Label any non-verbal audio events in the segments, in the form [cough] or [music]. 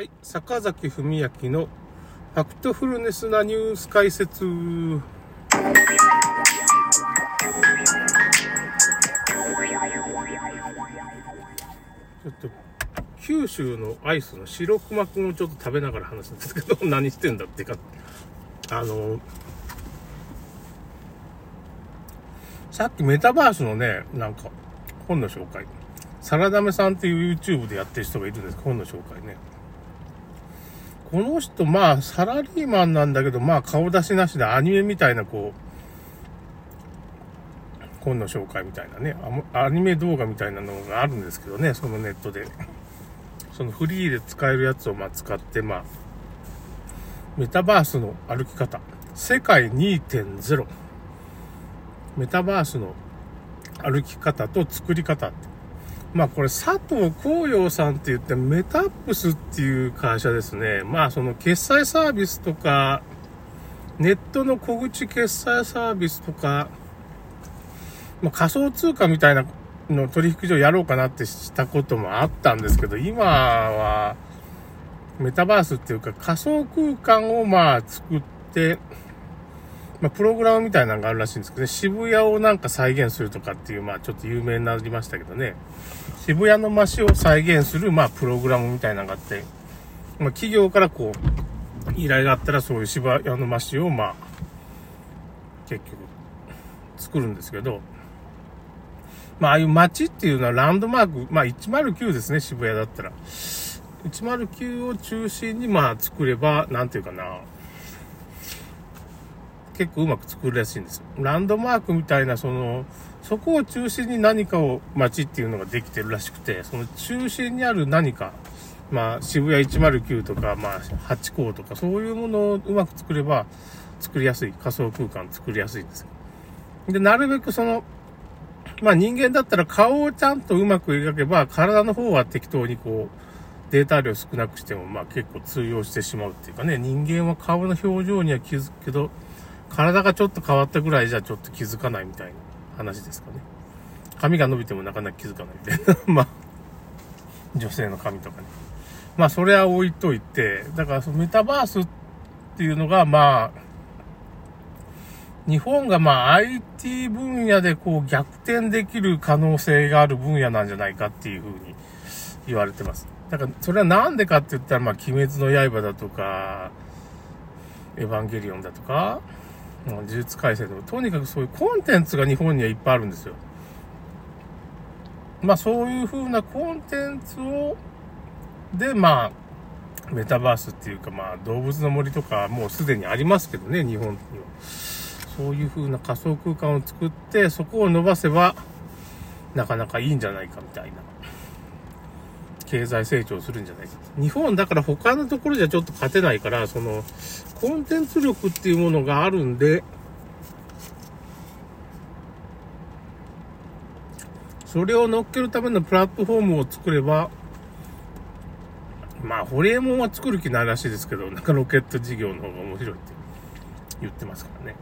はい、坂崎文明のファクトフルネスなニュース解説。ちょっと、九州のアイスの白熊くんをちょっと食べながら話すんですけど、[laughs] 何してんだってか、あの、さっきメタバースのね、なんか、本の紹介。サラダメさんっていう YouTube でやってる人がいるんです本の紹介ね。この人、まあ、サラリーマンなんだけど、まあ、顔出しなしでアニメみたいな、こう、本の紹介みたいなね、アニメ動画みたいなのがあるんですけどね、そのネットで。そのフリーで使えるやつを、まあ、使って、まあ、メタバースの歩き方。世界2.0。メタバースの歩き方と作り方って。まあこれ佐藤光陽さんって言ってメタップスっていう会社ですね。まあその決済サービスとか、ネットの小口決済サービスとか、まあ、仮想通貨みたいなの取引所やろうかなってしたこともあったんですけど、今はメタバースっていうか仮想空間をまあ作って、まあ、プログラムみたいなのがあるらしいんですけどね、渋谷をなんか再現するとかっていう、まあ、ちょっと有名になりましたけどね、渋谷の街を再現する、まあ、プログラムみたいなのがあって、まあ、企業からこう、依頼があったらそういう渋谷の街を、まあ、結局、作るんですけど、まあ、ああいう街っていうのはランドマーク、まあ、109ですね、渋谷だったら。109を中心に、まあ、作れば、なんていうかな、結構うまく作るらしいんですよ。ランドマークみたいな、その、そこを中心に何かを、街っていうのができてるらしくて、その中心にある何か、まあ、渋谷109とか、まあ、八甲とか、そういうものをうまく作れば、作りやすい、仮想空間作りやすいんですよ。で、なるべくその、まあ人間だったら顔をちゃんとうまく描けば、体の方は適当にこう、データ量少なくしても、まあ結構通用してしまうっていうかね、人間は顔の表情には気づくけど、体がちょっと変わったぐらいじゃちょっと気づかないみたいな話ですかね。髪が伸びてもなかなか気づかないみたいな。[laughs] まあ、女性の髪とかね。まあ、それは置いといて、だからそのメタバースっていうのが、まあ、日本がまあ IT 分野でこう逆転できる可能性がある分野なんじゃないかっていうふうに言われてます。だからそれはなんでかって言ったらまあ鬼滅の刃だとか、エヴァンゲリオンだとか、呪術改正でも、とにかくそういうコンテンツが日本にはいっぱいあるんですよ。まあそういう風なコンテンツを、で、まあ、メタバースっていうかまあ動物の森とかもうすでにありますけどね、日本には。そういう風な仮想空間を作って、そこを伸ばせば、なかなかいいんじゃないかみたいな。経済成長するんじゃないか。日本だから他のところじゃちょっと勝てないから、その、コンテンツ力っていうものがあるんで、それを乗っけるためのプラットフォームを作れば、まあ、ホリエモンは作る気ないらしいですけど、なんかロケット事業の方が面白いって言ってますからね。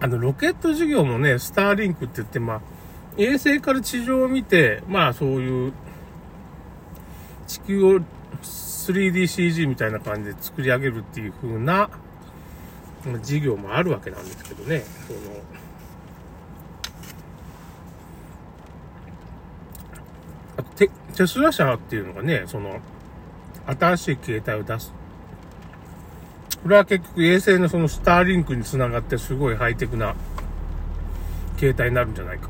あの、ロケット事業もね、スターリンクって言って、まあ、衛星から地上を見て、まあ、そういう地球を 3DCG みたいな感じで作り上げるっていう風な事業もあるわけなんですけどね。そのあとテ、テスラ社っていうのがね、その、新しい携帯を出す。これは結局衛星のそのスターリンクにつながってすごいハイテクな携帯になるんじゃないか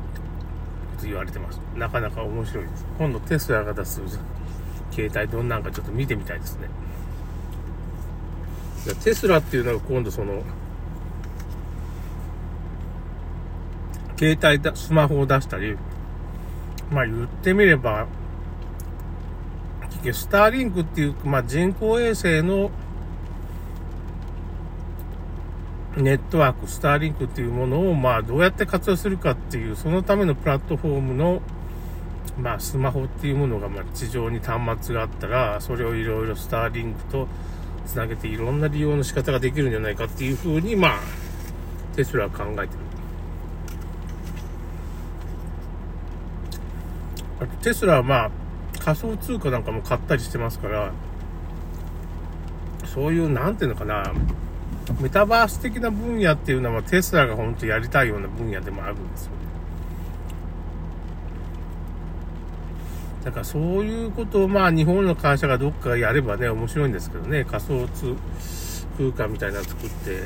って言われてます。なかなか面白いです。今度テスラが出す携帯どんなんかちょっと見てみたいですね。テスラっていうのが今度その、携帯だ、スマホを出したり、まあ言ってみれば、スターリンクっていう、まあ人工衛星のネットワーク、スターリンクっていうものを、まあどうやって活用するかっていう、そのためのプラットフォームのまあ、スマホっていうものが、ま地上に端末があったら、それをいろいろスターリンクとつなげていろんな利用の仕方ができるんじゃないかっていうふうに、まあ、テスラは考えてる。テスラはまあ、仮想通貨なんかも買ったりしてますから、そういう、なんていうのかな、メタバース的な分野っていうのはテスラが本当やりたいような分野でもあるんですよね。だからそういうことをまあ日本の会社がどっかやればね、面白いんですけどね、仮想通空間みたいなの作って、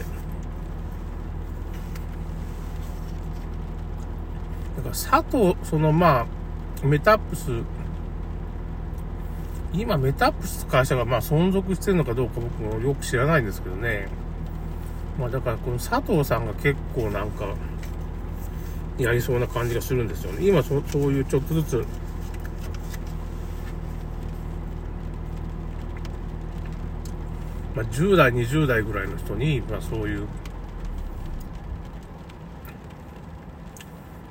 だから佐藤、そのまあ、メタップス、今メタップス会社がまあ存続してるのかどうか僕もよく知らないんですけどね。まあだからこの佐藤さんが結構なんか、やりそうな感じがするんですよね。今そそういうちょっとずつ、まあ、10代、20代ぐらいの人に、まあ、そういう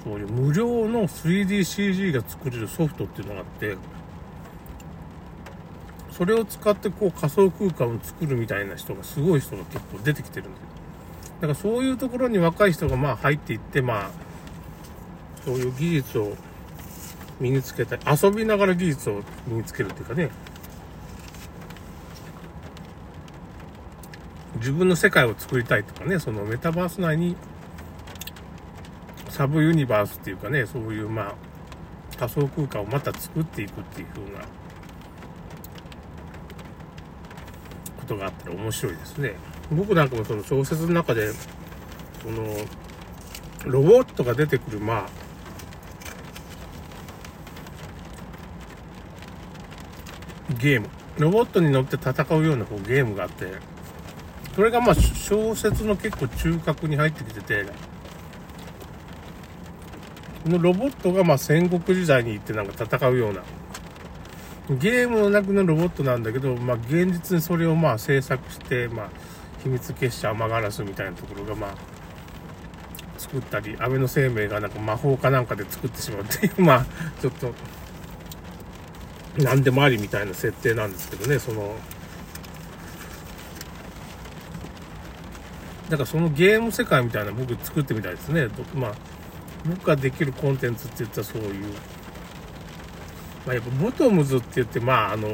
そういう無料の 3DCG が作れるソフトっていうのがあって、それを使ってこう仮想空間を作るみたいな人が、すごい人が結構出てきてるんですよ。だからそういうところに若い人がまあ入っていって、まあ、そういう技術を身につけたり、遊びながら技術を身につけるっていうかね、自分の世界を作りたいとかね、そのメタバース内にサブユニバースっていうかね、そういうまあ、仮想空間をまた作っていくっていう風なことがあったら面白いですね。僕なんかもその小説の中で、その、ロボットが出てくる、まあ、ゲーム。ロボットに乗って戦うようなこうゲームがあって、それがまあ小説の結構中核に入ってきてて、このロボットがまあ戦国時代に行ってなんか戦うような、ゲームの中のロボットなんだけど、まあ現実にそれをまあ制作して、まあ秘密結社雨ガラスみたいなところがまあ作ったり、安倍の生命がなんか魔法かなんかで作ってしまうっていう、[laughs] まあちょっと、何でもありみたいな設定なんですけどね、その、だからそのゲーム世界みたいな僕作ってみたいですね。まあ僕ができるコンテンツって言ったらそういう、まあ、やっぱボトムズって言って、まあ、あの、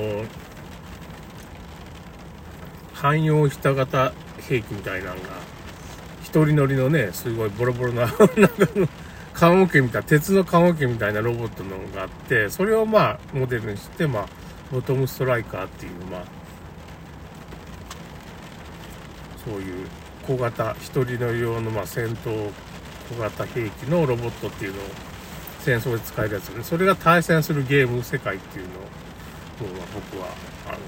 汎用ひた型兵器みたいなのが、一人乗りのね、すごいボロボロな、[laughs] なんかの、棺桶みたいな、鉄の棺桶みたいなロボットのがあって、それをまあ、モデルにして、まあ、ボトムストライカーっていう、まあ、そういう小型、一人乗り用の、まあ、戦闘小型兵器のロボットっていうのを戦争で使えるやつね。それが対戦するゲーム世界っていうのを、僕は、あの、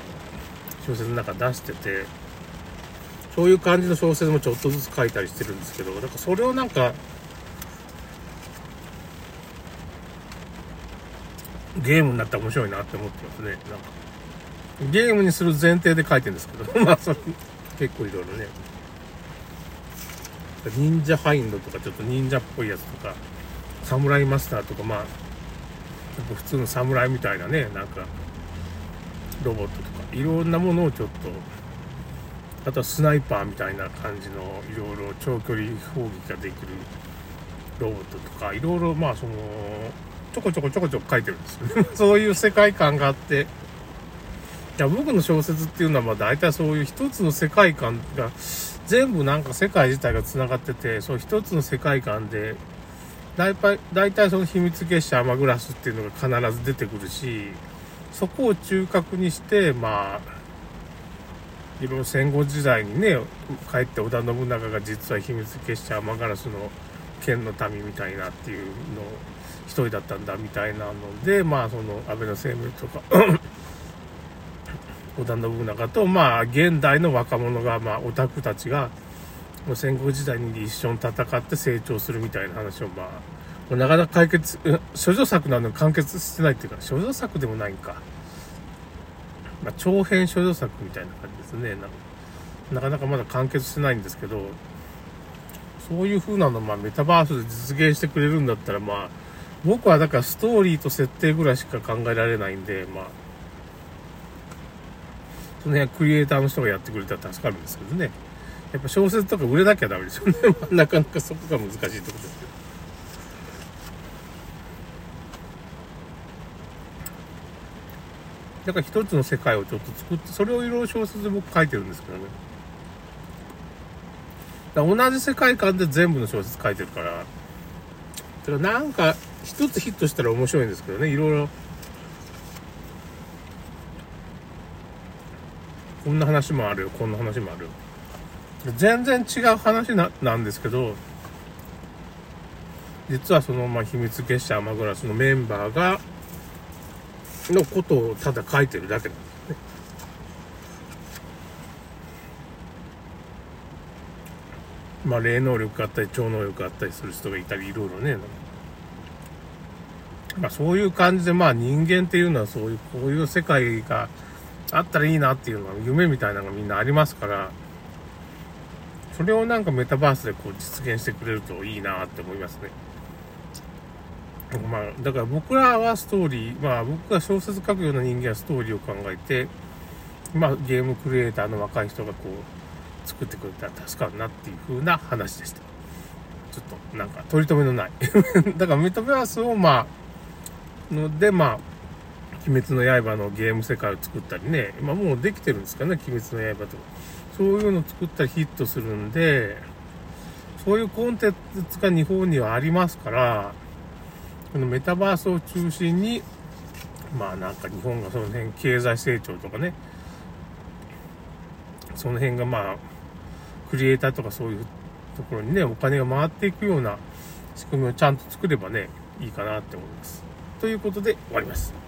小説の中出してて、そういう感じの小説もちょっとずつ書いたりしてるんですけど、だかそれをなんか、ゲームになったら面白いなって思ってますね。なんか、ゲームにする前提で書いてるんですけど、[laughs] まあ、それ、結構いろいろね。忍者ハインドとかちょっと忍者っぽいやつとか、サムライマスターとか、まあ、普通の侍みたいなね、なんか、ロボットとか、いろんなものをちょっと、あとはスナイパーみたいな感じの、いろいろ長距離砲撃ができるロボットとか、いろいろ、まあ、その、ちょこちょこちょこちょこ書いてるんですよね。そういう世界観があって、いや、僕の小説っていうのは、まあ、大体そういう一つの世界観が、全部なんか世界自体が繋がってて、その一つの世界観で、大体、その秘密結社アマグラスっていうのが必ず出てくるし、そこを中核にして、まあ、いろいろ戦後時代にね、帰って織田信長が実は秘密結社アマガラスの剣の民みたいなっていうのを一人だったんだみたいなので、まあその安倍の生命とか織田信長と、まあ、現代の若者が、まあ、オタクたちが、もう戦国時代に一緒に戦って成長するみたいな話を、まあ、なかなか解決、処女作なのに完結してないっていうか、処女作でもないんか。まあ、長編処女作みたいな感じですね。なんかなかなかまだ完結してないんですけど、そういう風なの、まあ、メタバースで実現してくれるんだったら、まあ、僕はだからストーリーと設定ぐらいしか考えられないんで、まあ、その辺はクリエイターの人がやってくれたら助かるんですけどね。やっぱ小説とか売れなきゃダメですよね。[laughs] なかなかそこが難しいとこですけど。だから一つの世界をちょっと作って、それをいろいろ小説で僕書いてるんですけどね。だ同じ世界観で全部の小説書いてるから、だからなんか一つヒットしたら面白いんですけどね、いろいろ。こんな話もあるよ、こんな話もある。全然違う話ななんですけど、実はその、まあ、秘密結社アマグラスのメンバーが、のことをただ書いてるだけなんですね。まあ、霊能力があったり、超能力があったりする人がいたり、いろいろね。まあ、そういう感じで、まあ、人間っていうのはそういう、こういう世界があったらいいなっていうのは、夢みたいなのがみんなありますから、それをなんかメタバースでこう実現してくれるといいなって思いますね。まあ、だから僕らはストーリー、まあ僕が小説書くような人間はストーリーを考えて、まあゲームクリエイターの若い人がこう作ってくれたら助かるなっていう風な話でした。ちょっとなんか取り留めのない [laughs] だからメタバースをまあ、のでまあ、鬼滅の刃のゲーム世界を作ったりね、まあもうできてるんですかね、鬼滅の刃とか。そういうのを作ったらヒットするんで、そういうコンテンツが日本にはありますから、このメタバースを中心に、まあなんか日本がその辺経済成長とかね、その辺がまあ、クリエイターとかそういうところにね、お金が回っていくような仕組みをちゃんと作ればね、いいかなって思います。ということで終わります。